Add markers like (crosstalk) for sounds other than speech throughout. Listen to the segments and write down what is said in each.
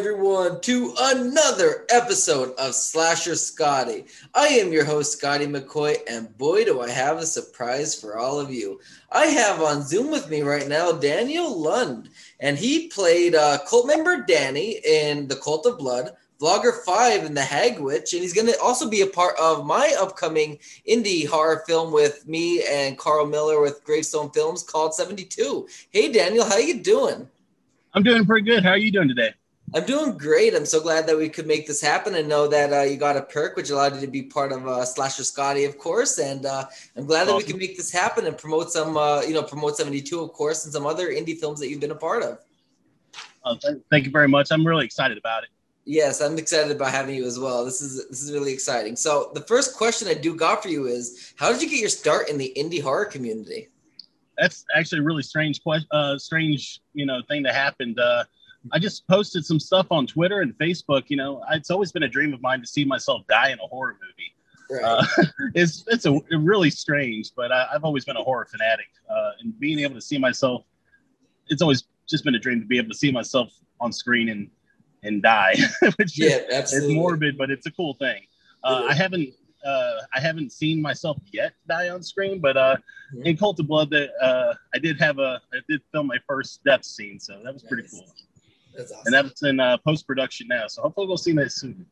everyone, to another episode of Slasher Scotty. I am your host, Scotty McCoy, and boy, do I have a surprise for all of you. I have on Zoom with me right now Daniel Lund, and he played uh, cult member Danny in The Cult of Blood, Vlogger 5 in The Hag Witch, and he's going to also be a part of my upcoming indie horror film with me and Carl Miller with Gravestone Films called 72. Hey, Daniel, how you doing? I'm doing pretty good. How are you doing today? I'm doing great. I'm so glad that we could make this happen and know that uh, you got a perk, which allowed you to be part of uh, Slasher Scotty, of course. And uh, I'm glad awesome. that we can make this happen and promote some, uh, you know, promote 72, of course, and some other indie films that you've been a part of. Uh, thank you very much. I'm really excited about it. Yes, I'm excited about having you as well. This is this is really exciting. So the first question I do got for you is, how did you get your start in the indie horror community? That's actually a really strange question. Uh, strange, you know, thing that happened. I just posted some stuff on Twitter and Facebook. You know, it's always been a dream of mine to see myself die in a horror movie. Right. Uh, (laughs) it's it's a really strange, but I, have always been a horror fanatic, uh, and being able to see myself, it's always just been a dream to be able to see myself on screen and and die, (laughs) which yeah, is, is, morbid, but it's a cool thing. Uh, I haven't uh, I haven't seen myself yet die on screen, but uh, mm-hmm. in Cult of Blood, that uh, I did have a I did film my first death scene, so that was pretty cool. That's awesome. And that's in uh, post production now. So hopefully we'll see that soon.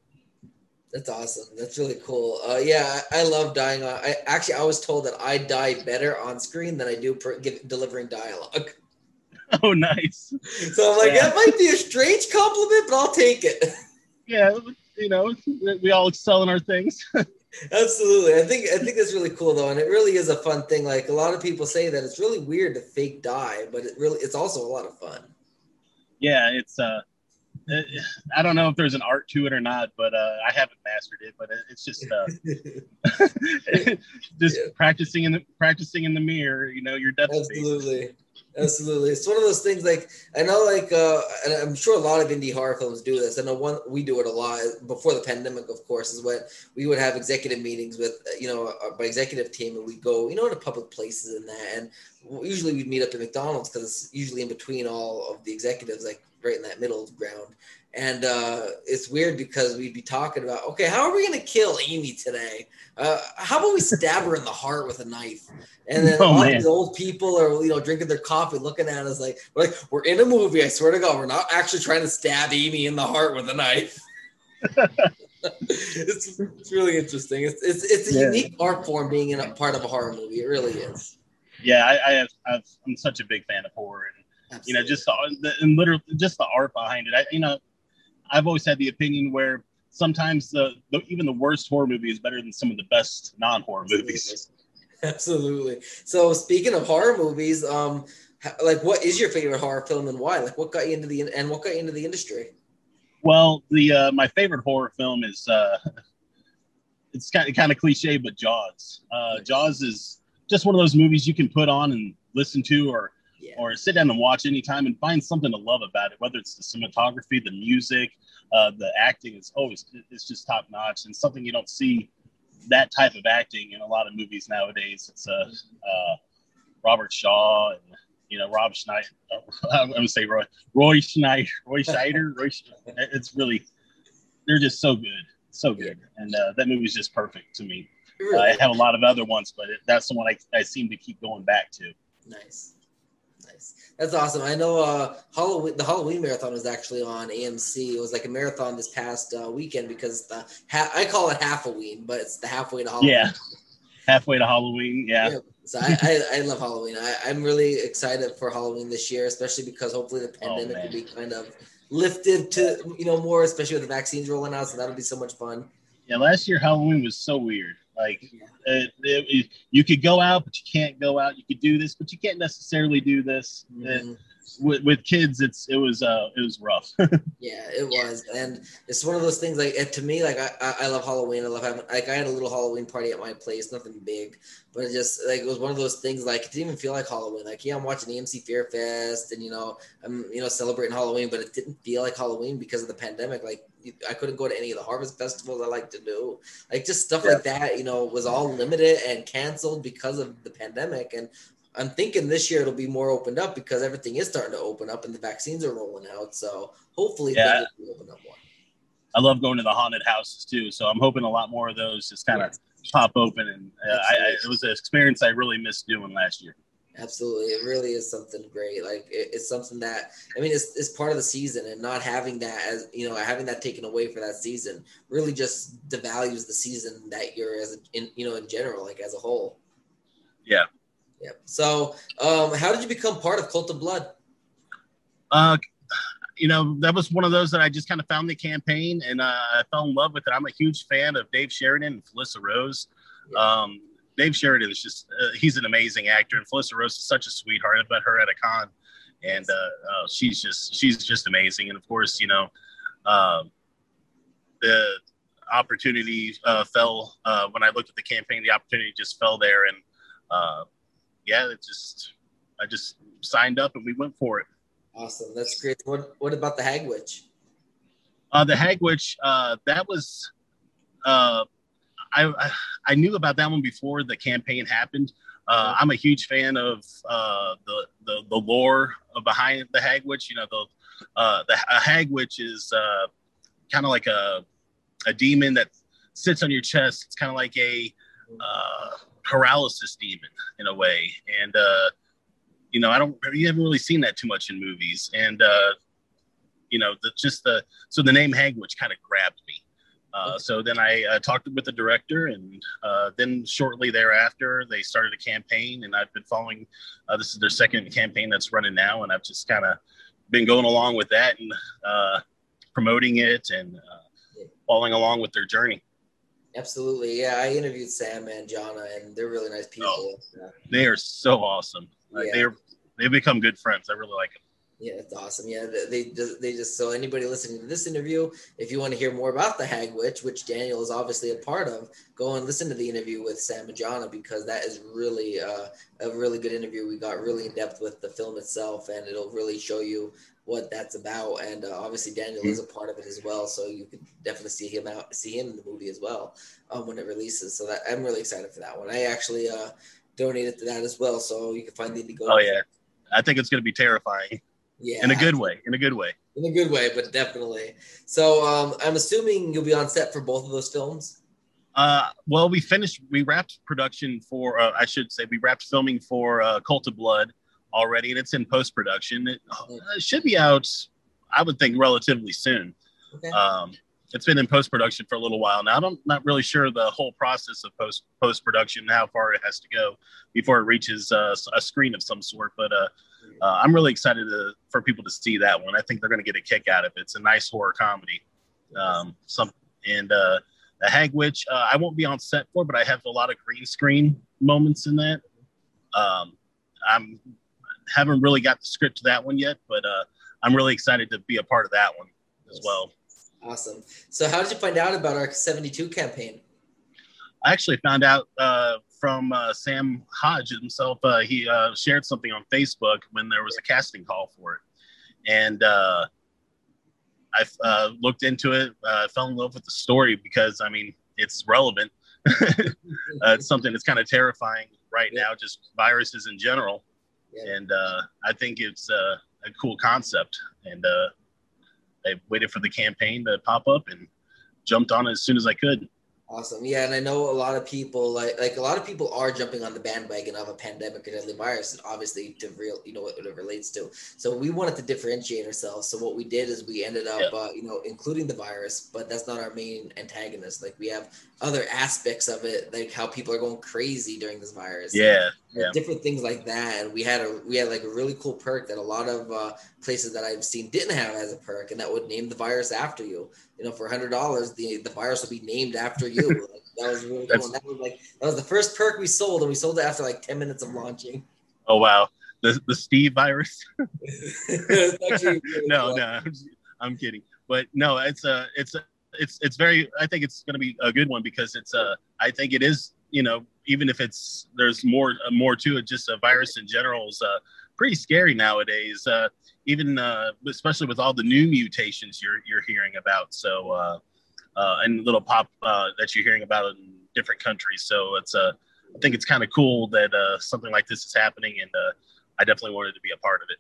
That's awesome. That's really cool. Uh, yeah, I, I love dying. On, I actually I was told that I die better on screen than I do per, delivering dialogue. (laughs) Oh, nice. So I'm like, yeah. that might be a strange compliment, but I'll take it. Yeah, you know, we all excel in our things. (laughs) Absolutely. I think I think that's really cool though, and it really is a fun thing. Like a lot of people say that it's really weird to fake die, but it really it's also a lot of fun yeah, it's uh, I don't know if there's an art to it or not, but uh, I haven't mastered it. But it's just uh, (laughs) (laughs) just yeah. practicing in the practicing in the mirror. You know, your death. Absolutely. Space. Absolutely, it's one of those things. Like I know, like, uh, and I'm sure a lot of indie horror films do this. I know one we do it a lot before the pandemic, of course, is when we would have executive meetings with, you know, my executive team, and we go, you know, to public places and that, and usually we'd meet up at McDonald's because it's usually in between all of the executives, like right in that middle ground. And uh, it's weird because we'd be talking about, okay, how are we going to kill Amy today? Uh, how about we stab her in the heart with a knife? And then (laughs) oh, all these old people are, you know, drinking their coffee, looking at us like, we're like, we're in a movie. I swear to God, we're not actually trying to stab Amy in the heart with a knife. (laughs) it's, it's really interesting. It's it's, it's a yeah. unique art form being in a part of a horror movie. It really is. Yeah, I, I have, i am such a big fan of horror, and Absolutely. you know, just the, and literally just the art behind it. I, you know, I've always had the opinion where sometimes the, the even the worst horror movie is better than some of the best non-horror movies. (laughs) Absolutely. So speaking of horror movies, um, like what is your favorite horror film and why? Like what got you into the and what got you into the industry? Well, the uh, my favorite horror film is uh, (laughs) it's kind of kind of cliche, but Jaws. Uh, Jaws is just one of those movies you can put on and listen to, or yeah. or sit down and watch anytime and find something to love about it. Whether it's the cinematography, the music, uh, the acting is always it's just top notch and something you don't see that type of acting in a lot of movies nowadays. It's uh, uh Robert Shaw and you know Rob Schneider. (laughs) I'm gonna say Roy Roy Schneider. Roy Schneider. Roy, it's really they're just so good, so good, and uh, that movie's just perfect to me. Really? I have a lot of other ones, but it, that's the one I, I seem to keep going back to. Nice. That's awesome. I know uh, Halloween. The Halloween marathon was actually on AMC. It was like a marathon this past uh, weekend because the ha- I call it Halloween, but it's the halfway to Halloween. Yeah, halfway to Halloween. Yeah. yeah. So I, I, I, love Halloween. I, I'm really excited for Halloween this year, especially because hopefully the oh, pandemic oh, will be kind of lifted to you know more, especially with the vaccines rolling out. So that'll be so much fun. Yeah, last year Halloween was so weird. Like it, it, you could go out, but you can't go out. You could do this, but you can't necessarily do this. Mm-hmm. It, with, with kids, it's it was uh it was rough. (laughs) yeah, it was, and it's one of those things. Like to me, like I, I love Halloween. I love having like I had a little Halloween party at my place, nothing big, but it just like it was one of those things. Like it didn't even feel like Halloween. Like yeah, I'm watching AMC Fear Fest, and you know I'm you know celebrating Halloween, but it didn't feel like Halloween because of the pandemic. Like I couldn't go to any of the harvest festivals I like to do. Like just stuff yeah. like that, you know, was all limited and canceled because of the pandemic. And I'm thinking this year it'll be more opened up because everything is starting to open up and the vaccines are rolling out. So hopefully yeah. things will open up more. I love going to the haunted houses too, so I'm hoping a lot more of those just kind of pop open. And uh, I, I, it was an experience I really missed doing last year. Absolutely, it really is something great. Like it, it's something that I mean, it's, it's part of the season, and not having that as you know, having that taken away for that season really just devalues the season that you're as a, in you know in general, like as a whole. Yeah. Yeah. So, um, how did you become part of Cult of Blood? Uh, you know, that was one of those that I just kind of found the campaign and uh, I fell in love with it. I'm a huge fan of Dave Sheridan and Felissa Rose. Yeah. Um, Dave Sheridan is just, uh, he's an amazing actor. And Felissa Rose is such a sweetheart. I met her at a con and uh, uh, she's just, she's just amazing. And of course, you know, um, the opportunity uh, fell uh, when I looked at the campaign, the opportunity just fell there. And yeah, it just, I just signed up and we went for it. Awesome. That's great. What what about the Hag Witch? Uh, the Hag Witch, uh, that was uh, I, I knew about that one before the campaign happened. Uh, I'm a huge fan of uh, the, the the lore behind the Hag Witch. You know, the uh, the a Hag Witch is uh, kind of like a a demon that sits on your chest. It's kind of like a uh, paralysis demon in a way, and uh, you know, I don't, you haven't really seen that too much in movies. And, uh, you know, the, just the, so the name Hag Witch kind of grabbed me. Uh, so then I uh, talked with the director, and uh, then shortly thereafter, they started a campaign, and I've been following. Uh, this is their second campaign that's running now, and I've just kind of been going along with that and uh, promoting it and uh, following along with their journey. Absolutely, yeah. I interviewed Sam and Jana, and they're really nice people. Oh, they are so awesome. Like yeah. they're they've become good friends. I really like them. Yeah, it's awesome. Yeah, they just they just so anybody listening to this interview, if you want to hear more about the Hag Witch, which Daniel is obviously a part of, go and listen to the interview with Sam and Jana because that is really uh, a really good interview. We got really in depth with the film itself, and it'll really show you what that's about. And uh, obviously Daniel mm-hmm. is a part of it as well, so you can definitely see him out, see him in the movie as well um, when it releases. So that I'm really excited for that one. I actually uh, donated to that as well, so you can find the. Oh yeah, I think it's going to be terrifying. Yeah, in a good way. In a good way. In a good way, but definitely. So um, I'm assuming you'll be on set for both of those films. Uh, well, we finished. We wrapped production for. Uh, I should say we wrapped filming for uh, Cult of Blood already, and it's in post production. It, it, should be out. I would think relatively soon. Okay. Um, it's been in post production for a little while now. I'm not really sure the whole process of post post production, how far it has to go before it reaches uh, a screen of some sort. But uh, uh, I'm really excited to, for people to see that one. I think they're going to get a kick out of it. It's a nice horror comedy. Um, some and uh, the Hag Witch, uh, I won't be on set for, but I have a lot of green screen moments in that. Um, I'm haven't really got the script to that one yet, but uh, I'm really excited to be a part of that one as well. Awesome. So, how did you find out about our 72 campaign? I actually found out uh, from uh, Sam Hodge himself. Uh, he uh, shared something on Facebook when there was a casting call for it. And uh, I uh, looked into it, fell in love with the story because, I mean, it's relevant. (laughs) it's something that's kind of terrifying right yeah. now, just viruses in general. Yeah. And I think it's a cool concept. And I waited for the campaign to pop up and jumped on it as soon as I could. Awesome. Yeah, and I know a lot of people like like a lot of people are jumping on the bandwagon of a pandemic or deadly virus, and obviously to real you know what it relates to. So we wanted to differentiate ourselves. So what we did is we ended up yeah. uh, you know including the virus, but that's not our main antagonist. Like we have other aspects of it, like how people are going crazy during this virus. Yeah, yeah. different things like that. And we had a we had like a really cool perk that a lot of uh, places that I've seen didn't have as a perk, and that would name the virus after you. You know, for a hundred dollars, the the virus would be named after you. (laughs) like, that was really cool. And that was like that was the first perk we sold, and we sold it after like ten minutes of launching. Oh wow, the the Steve virus. really (laughs) no, no, I'm, I'm kidding. But no, it's a it's a it's it's very i think it's going to be a good one because it's uh i think it is you know even if it's there's more more to it just a virus in general is uh pretty scary nowadays uh even uh especially with all the new mutations you're you're hearing about so uh uh and little pop uh that you're hearing about in different countries so it's uh I think it's kind of cool that uh, something like this is happening, and uh, I definitely wanted to be a part of it.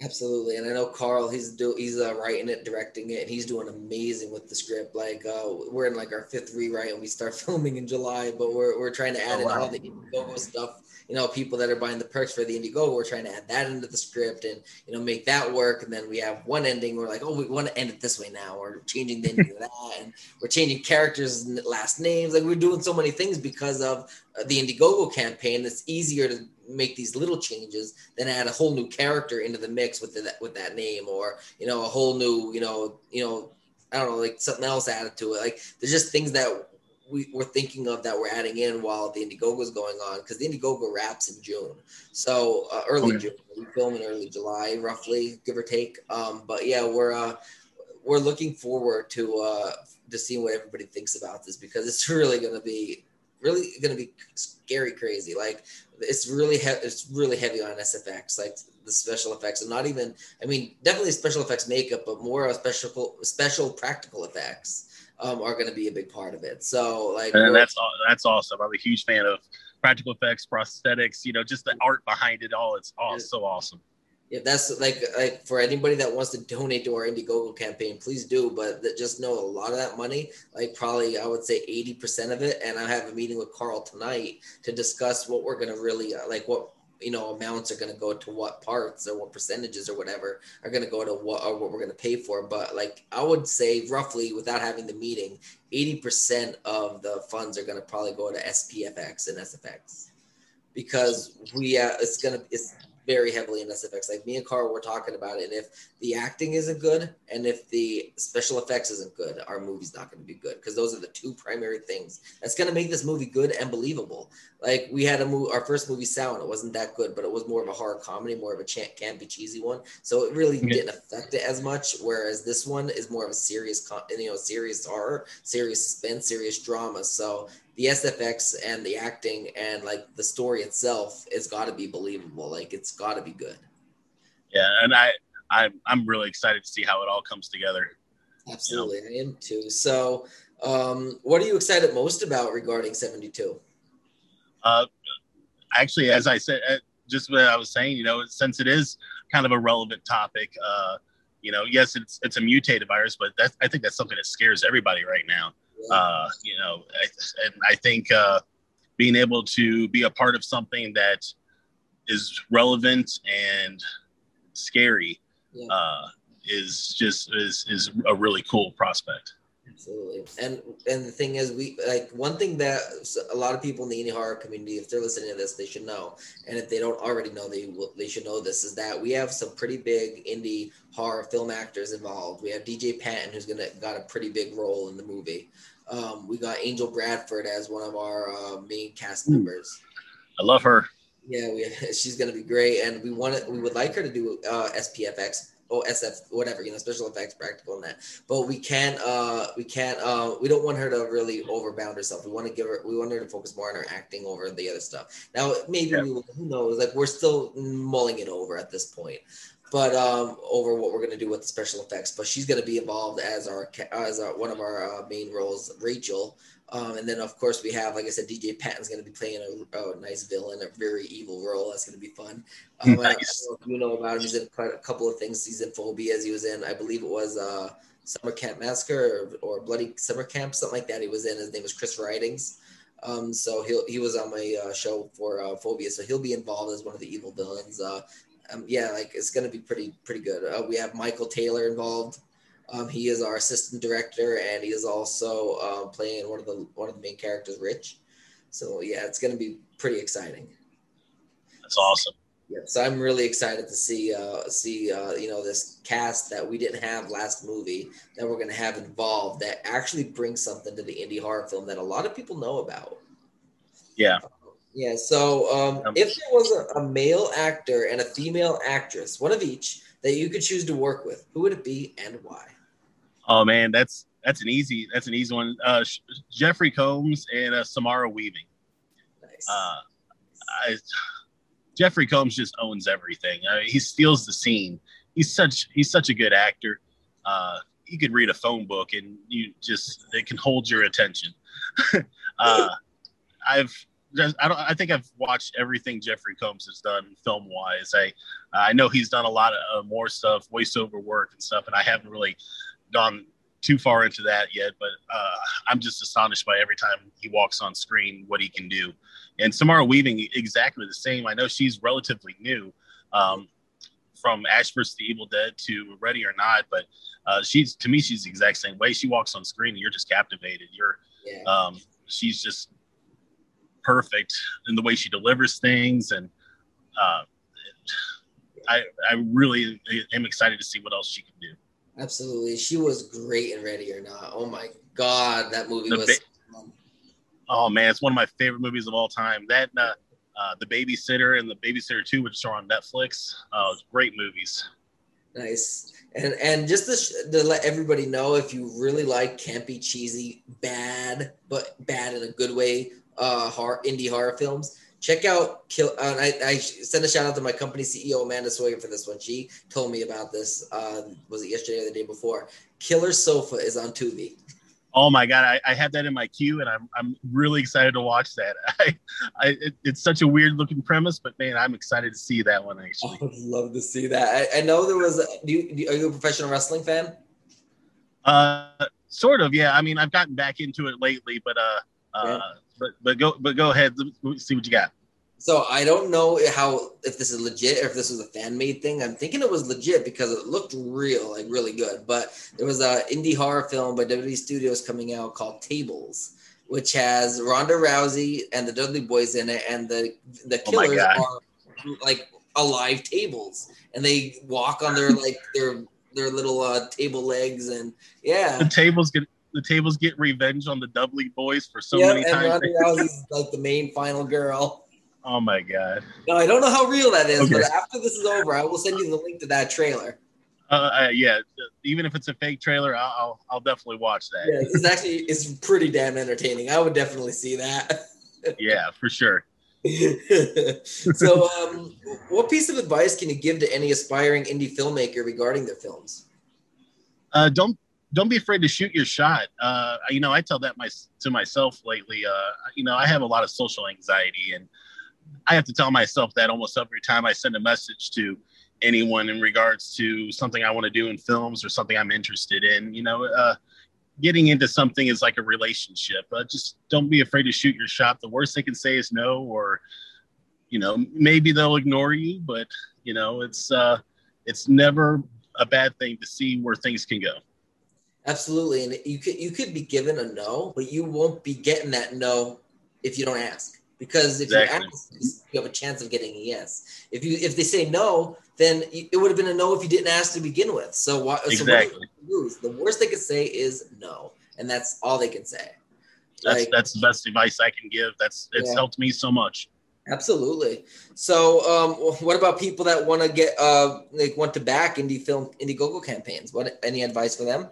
Absolutely, and I know Carl. He's do he's uh, writing it, directing it, and he's doing amazing with the script. Like uh, we're in like our fifth rewrite, and we start (laughs) filming in July, but we're we're trying to add oh, wow. in all the Indiegogo stuff. You know, people that are buying the perks for the Indiegogo, we're trying to add that into the script and you know make that work. And then we have one ending. We're like, oh, we want to end it this way now. We're changing the ending of that, (laughs) and we're changing characters' and last names. Like we're doing so many things because of uh, the Indiegogo campaign. It's easier to make these little changes then add a whole new character into the mix with the, with that name or you know a whole new you know you know I don't know like something else added to it. Like there's just things that we were thinking of that we're adding in while the Indiegogo is going on because the Indiegogo wraps in June, so uh, early okay. June. We film in early July, roughly, give or take. Um, but yeah, we're uh, we're looking forward to uh, to seeing what everybody thinks about this because it's (laughs) really going to be really going to be scary crazy. Like it's really he- it's really heavy on SFX, like the special effects, and not even I mean definitely special effects makeup, but more of special special practical effects um, are going to be a big part of it. So like, and that's that's awesome. I'm a huge fan of practical effects, prosthetics. You know, just the art behind it all. It's all so awesome if that's like like for anybody that wants to donate to our Indiegogo campaign, please do. But just know a lot of that money, like probably I would say eighty percent of it, and I have a meeting with Carl tonight to discuss what we're gonna really uh, like what you know amounts are going to go to what parts or what percentages or whatever are going to go to what or what we're going to pay for but like i would say roughly without having the meeting 80% of the funds are going to probably go to spfx and sfx because we uh, it's going to it's very heavily in SFX. Like me and Carl were talking about it. And if the acting isn't good and if the special effects isn't good, our movie's not going to be good because those are the two primary things that's going to make this movie good and believable. Like we had a movie, our first movie, Sound, it wasn't that good, but it was more of a horror comedy, more of a ch- campy, cheesy one. So it really didn't affect it as much. Whereas this one is more of a serious, you know, serious horror, serious suspense, serious drama. So the SFX and the acting and like the story itself has got to be believable. Like it's got to be good. Yeah, and I I'm I'm really excited to see how it all comes together. Absolutely, you know? I am too. So, um, what are you excited most about regarding 72? Uh, actually, as I said, uh, just what I was saying, you know, since it is kind of a relevant topic, uh, you know, yes, it's it's a mutated virus, but that's I think that's something that scares everybody right now. Uh, you know, I, and I think uh, being able to be a part of something that is relevant and scary yeah. uh, is just is is a really cool prospect. Absolutely, and and the thing is, we like one thing that a lot of people in the indie horror community, if they're listening to this, they should know, and if they don't already know, they will, they should know this is that we have some pretty big indie horror film actors involved. We have DJ Patton, who's gonna got a pretty big role in the movie. Um, we got Angel Bradford as one of our uh, main cast hmm. members. I love her. Yeah, we, (laughs) she's gonna be great, and we want we would like her to do uh, SPFX or SF, whatever, you know, special effects, practical, and that. But we can't, uh, we can't, uh, we don't want her to really overbound herself. We want to give her, we want her to focus more on her acting over the other stuff. Now, maybe yeah. we, who knows? Like we're still mulling it over at this point but um, over what we're going to do with the special effects. But she's going to be involved as our as our, one of our uh, main roles, Rachel. Um, and then of course we have, like I said, DJ Patton's going to be playing a, a, nice villain, a very evil role. That's going to be fun. Um, nice. you know about him. He's in quite a couple of things. He's in Phobia, as he was in, I believe it was uh, Summer Camp Massacre or, or, Bloody Summer Camp, something like that. He was in. His name was Chris Ridings. Um, so he he was on my uh, show for uh, Phobia, so he'll be involved as one of the evil villains. Uh, um, yeah, like it's gonna be pretty pretty good. Uh, we have Michael Taylor involved. Um, he is our assistant director, and he is also uh, playing one of the one of the main characters, Rich. So yeah, it's gonna be pretty exciting. That's awesome. Yeah, so I'm really excited to see uh, see uh, you know this cast that we didn't have last movie that we're gonna have involved that actually brings something to the indie horror film that a lot of people know about. Yeah. Yeah. So, um, um, if there was a, a, male actor and a female actress, one of each, that you could choose to work with, who would it be and why? Oh man, that's that's an easy that's an easy one. Uh, Jeffrey Combs and uh, Samara Weaving. Nice. Uh, I, Jeffrey Combs just owns everything. I mean, he steals the scene. He's such he's such a good actor. Uh, you could read a phone book and you just it can hold your attention. (laughs) uh, I've I don't. I think I've watched everything Jeffrey Combs has done film wise. I I know he's done a lot of uh, more stuff, voiceover work and stuff, and I haven't really gone too far into that yet. But uh, I'm just astonished by every time he walks on screen what he can do. And Samara Weaving, exactly the same. I know she's relatively new. Um, from Ash vs. the Evil Dead to Ready or Not, but uh, she's to me she's the exact same way. She walks on screen and you're just captivated. You're yeah. um, she's just perfect in the way she delivers things, and uh, I I really am excited to see what else she can do. Absolutely, she was great in Ready or Not. Oh my god, that movie the was. Ba- oh man, it's one of my favorite movies of all time. That uh, uh, the Babysitter and the Babysitter Two, which are on Netflix, uh, great movies. Nice. And and just to, sh- to, let everybody know, if you really like campy, cheesy, bad, but bad in a good way, uh, horror, indie horror films, check out Kill. Uh, I, I send a shout out to my company CEO Amanda Sawyer for this one. She told me about this. Uh, was it yesterday or the day before? Killer Sofa is on Tubi. Oh my god, I, I had that in my queue, and I'm I'm really excited to watch that. (laughs) I, I it, it's such a weird looking premise, but man, I'm excited to see that one actually. I would love to see that. I, I know there was. A, do you, are you a professional wrestling fan? Uh, sort of. Yeah. I mean, I've gotten back into it lately, but uh, uh, but but go but go ahead. See what you got. So I don't know how if this is legit or if this was a fan made thing. I'm thinking it was legit because it looked real, like really good. But there was a indie horror film by WWE Studios coming out called Tables, which has Ronda Rousey and the Dudley Boys in it, and the the oh killers oh are like alive tables, and they walk on their like their their little uh, table legs, and yeah, the tables get the tables get revenge on the Dudley Boys for so yep, many and times. Ronda Rousey's (laughs) like the main final girl. Oh my god! No, I don't know how real that is, okay. but after this is over, I will send you the link to that trailer. Uh, uh, yeah, even if it's a fake trailer, I'll I'll, I'll definitely watch that. Yeah, it's actually it's pretty damn entertaining. I would definitely see that. (laughs) yeah, for sure. (laughs) so, um, what piece of advice can you give to any aspiring indie filmmaker regarding their films? Uh, don't don't be afraid to shoot your shot. Uh, you know, I tell that my to myself lately. Uh, you know, I have a lot of social anxiety, and I have to tell myself that almost every time I send a message to anyone in regards to something I want to do in films or something I'm interested in. You know, uh, getting into something is like a relationship. Uh, just don't be afraid to shoot your shot. The worst they can say is no, or you know, maybe they'll ignore you, but you know, it's uh, it's never a bad thing to see where things can go. Absolutely, and you could you could be given a no, but you won't be getting that no if you don't ask because if exactly. you ask, you have a chance of getting a yes. If you if they say no, then it would have been a no if you didn't ask to begin with. So why? Exactly. So the worst they could say is no, and that's all they can say. That's like, that's the best advice I can give. That's it's yeah. helped me so much. Absolutely. So, um, what about people that want to get uh, like want to back indie film Indiegogo campaigns? What any advice for them?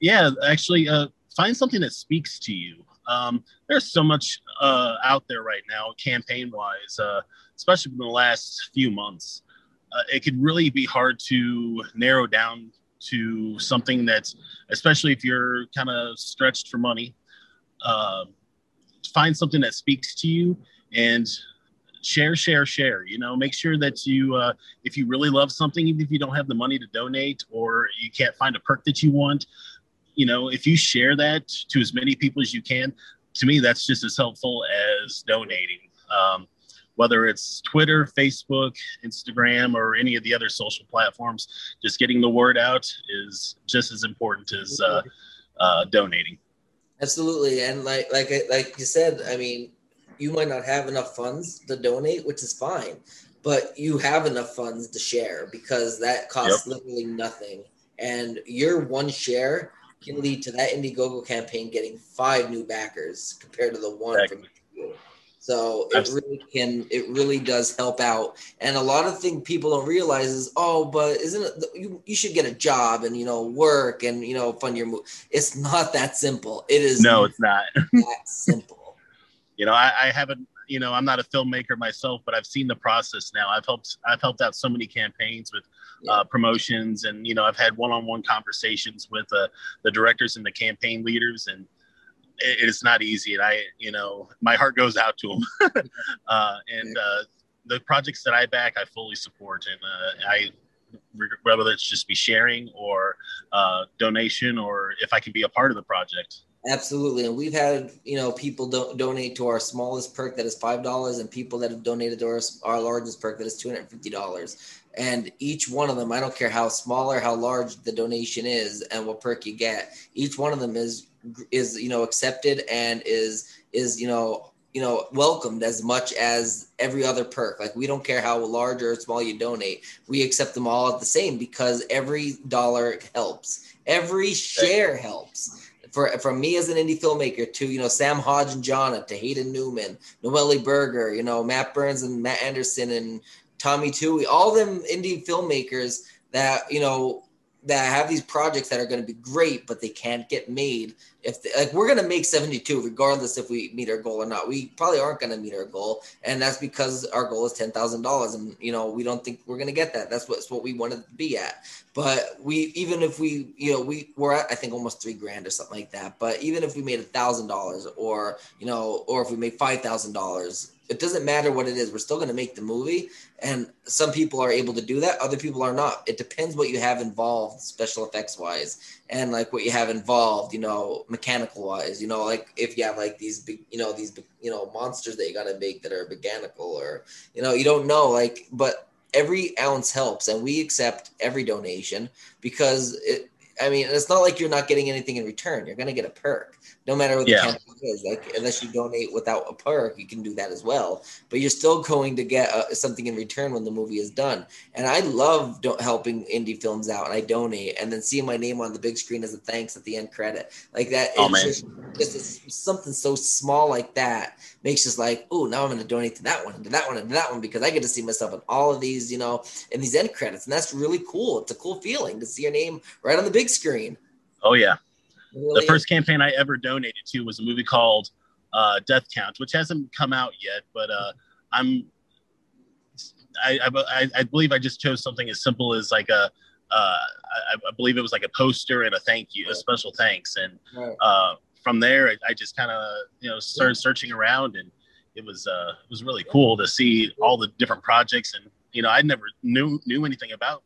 Yeah, actually, uh, find something that speaks to you. Um, there's so much uh, out there right now, campaign wise, uh, especially in the last few months. Uh, it could really be hard to narrow down to something that's, especially if you're kind of stretched for money, uh, find something that speaks to you and share, share, share. You know, make sure that you, uh, if you really love something, even if you don't have the money to donate or you can't find a perk that you want, you know, if you share that to as many people as you can, to me, that's just as helpful as donating. Um, whether it's Twitter, Facebook, Instagram, or any of the other social platforms, just getting the word out is just as important as uh, uh, donating. Absolutely, and like like like you said, I mean, you might not have enough funds to donate, which is fine, but you have enough funds to share because that costs yep. literally nothing, and your one share can lead to that Indiegogo campaign getting five new backers compared to the one exactly. from so it Absolutely. really can it really does help out and a lot of things people don't realize is oh but isn't it you, you should get a job and you know work and you know fund your move it's not that simple it is no it's not (laughs) that simple you know I, I haven't you know i'm not a filmmaker myself but i've seen the process now i've helped i've helped out so many campaigns with. Uh, promotions and you know i've had one-on-one conversations with uh, the directors and the campaign leaders and it, it's not easy, and I, you know, my heart goes out to them. (laughs) uh, and uh, the projects that I back, I fully support, and uh, I whether it's just be sharing or uh, donation or if I can be a part of the project. Absolutely, and we've had you know people do- donate to our smallest perk that is five dollars, and people that have donated to our, our largest perk that is two hundred fifty dollars. And each one of them, I don't care how small or how large the donation is, and what perk you get, each one of them is is you know accepted and is is you know you know welcomed as much as every other perk. Like we don't care how large or small you donate we accept them all at the same because every dollar helps. Every share helps. For from me as an indie filmmaker to you know Sam Hodge and Jonna to Hayden Newman, Noelle Berger, you know Matt Burns and Matt Anderson and Tommy Toohey, all them indie filmmakers that you know that have these projects that are going to be great, but they can't get made. If they, like we're going to make 72 regardless if we meet our goal or not. We probably aren't going to meet our goal, and that's because our goal is ten thousand dollars, and you know we don't think we're going to get that. That's what's what we wanted to be at. But we even if we you know we we're at I think almost three grand or something like that. But even if we made a thousand dollars, or you know, or if we made five thousand dollars, it doesn't matter what it is. We're still going to make the movie. And some people are able to do that. Other people are not. It depends what you have involved, special effects wise, and like what you have involved, you know, mechanical wise. You know, like if you have like these big, you know, these you know, monsters that you got to make that are mechanical, or you know, you don't know. Like, but every ounce helps, and we accept every donation because it. I mean, it's not like you're not getting anything in return. You're going to get a perk no matter what the yeah. campaign is. Like unless you donate without a perk, you can do that as well. But you're still going to get uh, something in return when the movie is done. And I love do- helping indie films out, and I donate, and then seeing my name on the big screen as a thanks at the end credit, like that. Oh man, just, just something so small like that makes us like, oh, now I'm going to donate to that one, and to that one, and to that one because I get to see myself in all of these, you know, in these end credits, and that's really cool. It's a cool feeling to see your name right on the big screen. Oh yeah, Really? The first campaign I ever donated to was a movie called uh, Death Count, which hasn't come out yet, but uh, I'm I, I, I, believe I just chose something as simple as like a uh, I, I, believe it was like a poster and a thank you, a special thanks, and right. uh, from there I, I just kind of you know started searching around, and it was uh, it was really cool to see all the different projects, and you know I never knew knew anything about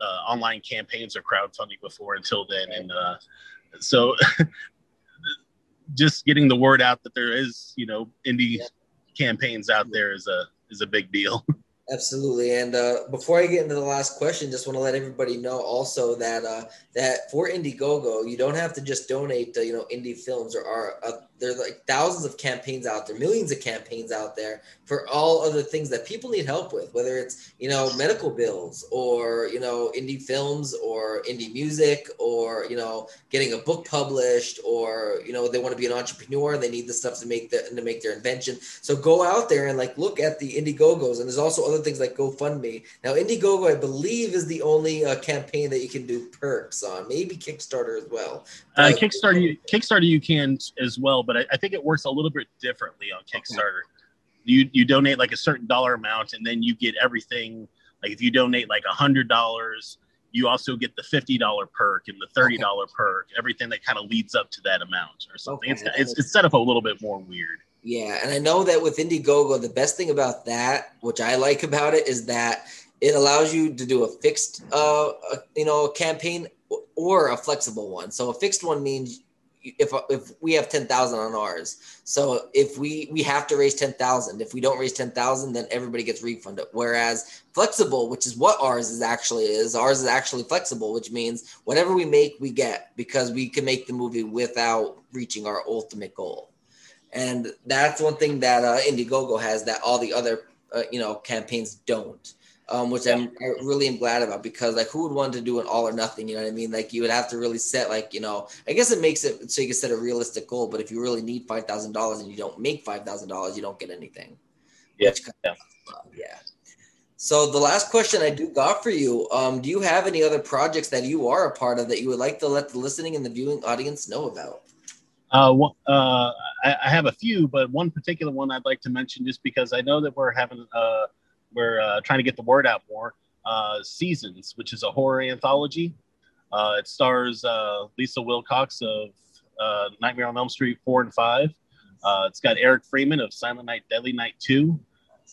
uh, online campaigns or crowdfunding before until then, and uh, so (laughs) just getting the word out that there is you know indie yeah. campaigns out there is a is a big deal (laughs) Absolutely. And uh, before I get into the last question, just want to let everybody know also that uh, that for Indiegogo, you don't have to just donate to you know indie films or are uh, there's like thousands of campaigns out there, millions of campaigns out there for all other things that people need help with, whether it's you know medical bills or you know indie films or indie music or you know getting a book published or you know they want to be an entrepreneur and they need the stuff to make the to make their invention. So go out there and like look at the Indiegogos, and there's also other things like GoFundMe. Now Indiegogo, I believe, is the only uh, campaign that you can do perks on, maybe Kickstarter as well. Uh, Kickstarter, Kickstarter, you can as well but I, I, think it works a little bit differently on Kickstarter. Okay. You you donate like a certain dollar amount, and then you get everything. Like if you donate like a hundred dollars, you also get the fifty dollar perk and the thirty dollar okay. perk. Everything that kind of leads up to that amount or something. Okay. It's, it's it's set up a little bit more weird. Yeah, and I know that with Indiegogo, the best thing about that, which I like about it, is that it allows you to do a fixed, uh, you know, campaign or a flexible one. So a fixed one means if if we have 10,000 on ours. So if we we have to raise 10,000. If we don't raise 10,000 then everybody gets refunded. Whereas flexible, which is what ours is actually is, ours is actually flexible, which means whatever we make we get because we can make the movie without reaching our ultimate goal. And that's one thing that uh, Indiegogo has that all the other uh, you know campaigns don't um, which I'm I really am glad about because like who would want to do an all or nothing? You know what I mean? Like you would have to really set like you know I guess it makes it so you can set a realistic goal. But if you really need five thousand dollars and you don't make five thousand dollars, you don't get anything. Yeah. yeah. yeah. So the last question I do got for you: um, Do you have any other projects that you are a part of that you would like to let the listening and the viewing audience know about? Uh, uh, I, I have a few, but one particular one I'd like to mention just because I know that we're having uh we're uh, trying to get the word out more. Uh, Seasons, which is a horror anthology. Uh, it stars uh, Lisa Wilcox of uh, Nightmare on Elm Street four and five. Uh, it's got Eric Freeman of Silent Night, Deadly Night two.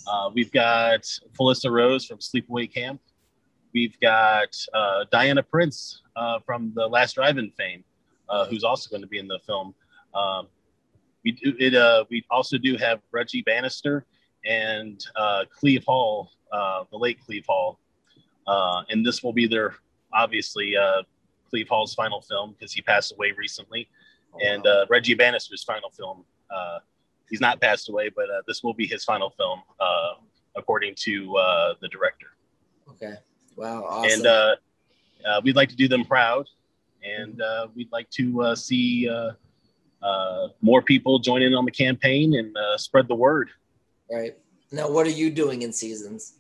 Uh, we've got Felissa Rose from Sleepaway Camp. We've got Diana Prince from the Last Drive-In fame, who's also going to be in the film. Um, we do it. We also do have Reggie Bannister and uh, Cleve Hall, uh, the late Cleve Hall, uh, and this will be their obviously uh, Cleve Hall's final film because he passed away recently, oh, and uh, Reggie Bannister's final film. Uh, he's not passed away, but uh, this will be his final film, uh, according to uh, the director. Okay. Wow. Awesome. And uh, uh, we'd like to do them proud, and uh, we'd like to uh, see uh, uh, more people join in on the campaign and uh, spread the word. Right. Now, what are you doing in seasons?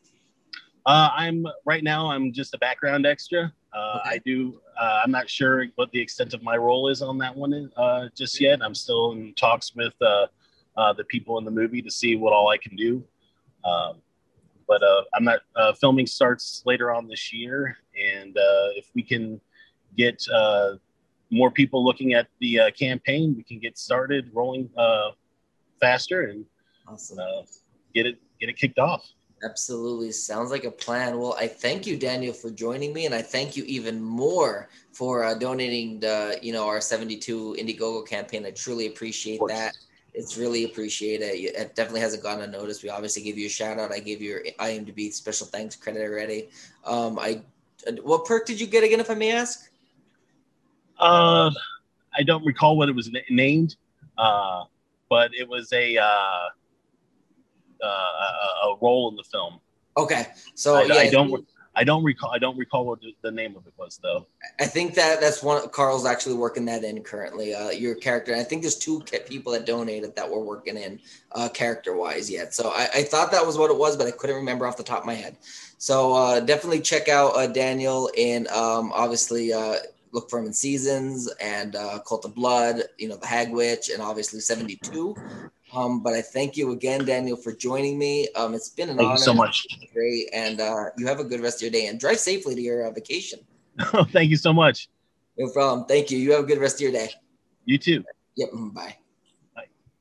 Uh, I'm right now. I'm just a background extra. Uh, Okay. I do. Uh, I'm not sure what the extent of my role is on that one uh, just yet. I'm still in talks with uh, uh, the people in the movie to see what all I can do. Um, but uh, I'm not. Uh, filming starts later on this year, and uh, if we can get uh, more people looking at the uh, campaign, we can get started rolling uh, faster and Awesome. Get it get it kicked off. Absolutely. Sounds like a plan. Well, I thank you, Daniel, for joining me, and I thank you even more for uh, donating the, you know, our 72 Indiegogo campaign. I truly appreciate that. It's really appreciated. It definitely hasn't gone unnoticed. We obviously give you a shout out. I gave you your IMDb special thanks credit already. Um, I, what perk did you get again, if I may ask? Uh, I don't recall what it was na- named, uh, but it was a uh, uh, a, a role in the film. Okay, so I, yeah, I don't. I don't recall. I don't recall what the, name of it was though. I think that that's one. Carl's actually working that in currently. Uh, your character. I think there's two people that donated that we're working in uh, character wise yet. So I, I thought that was what it was, but I couldn't remember off the top of my head. So uh, definitely check out uh, Daniel and um, obviously uh, look for him in seasons and uh, Cult of Blood. You know the Hag Witch and obviously 72. Um, but I thank you again, Daniel, for joining me. Um, it's been an Thank honor. you so much. Great, and uh, you have a good rest of your day and drive safely to your uh, vacation. (laughs) Thank you so much. No problem. Thank you. You have a good rest of your day. You too. Yep. mm, Bye.